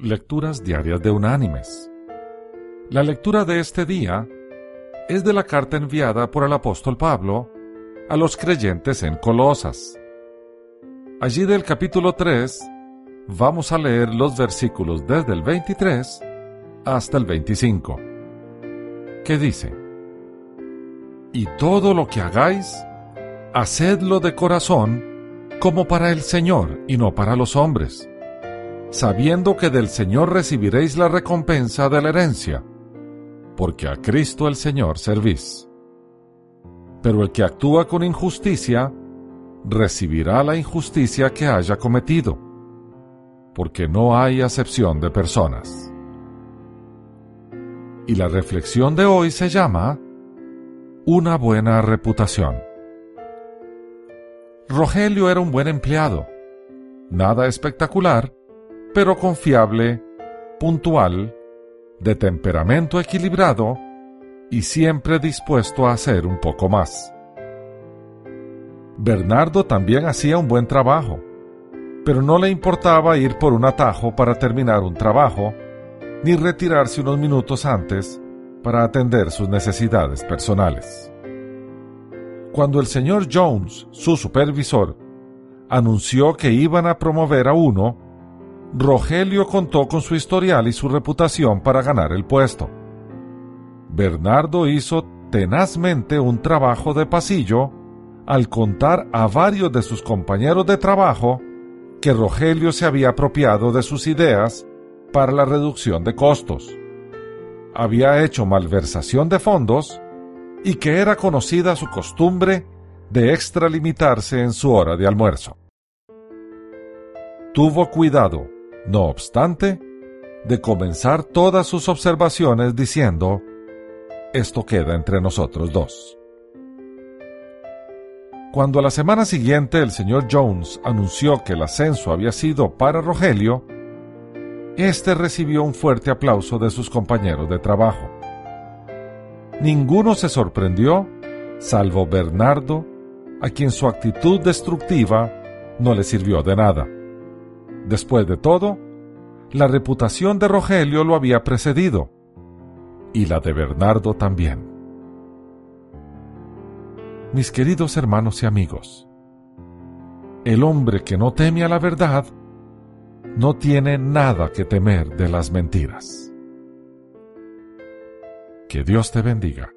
Lecturas Diarias de Unánimes. La lectura de este día es de la carta enviada por el apóstol Pablo a los creyentes en Colosas. Allí del capítulo 3 vamos a leer los versículos desde el 23 hasta el 25, que dice, Y todo lo que hagáis, hacedlo de corazón como para el Señor y no para los hombres sabiendo que del Señor recibiréis la recompensa de la herencia, porque a Cristo el Señor servís. Pero el que actúa con injusticia, recibirá la injusticia que haya cometido, porque no hay acepción de personas. Y la reflexión de hoy se llama Una buena reputación. Rogelio era un buen empleado, nada espectacular, pero confiable, puntual, de temperamento equilibrado y siempre dispuesto a hacer un poco más. Bernardo también hacía un buen trabajo, pero no le importaba ir por un atajo para terminar un trabajo, ni retirarse unos minutos antes para atender sus necesidades personales. Cuando el señor Jones, su supervisor, anunció que iban a promover a uno, Rogelio contó con su historial y su reputación para ganar el puesto. Bernardo hizo tenazmente un trabajo de pasillo al contar a varios de sus compañeros de trabajo que Rogelio se había apropiado de sus ideas para la reducción de costos. Había hecho malversación de fondos y que era conocida su costumbre de extralimitarse en su hora de almuerzo. Tuvo cuidado no obstante, de comenzar todas sus observaciones diciendo, esto queda entre nosotros dos. Cuando a la semana siguiente el señor Jones anunció que el ascenso había sido para Rogelio, éste recibió un fuerte aplauso de sus compañeros de trabajo. Ninguno se sorprendió, salvo Bernardo, a quien su actitud destructiva no le sirvió de nada. Después de todo, la reputación de Rogelio lo había precedido, y la de Bernardo también. Mis queridos hermanos y amigos, el hombre que no teme a la verdad no tiene nada que temer de las mentiras. Que Dios te bendiga.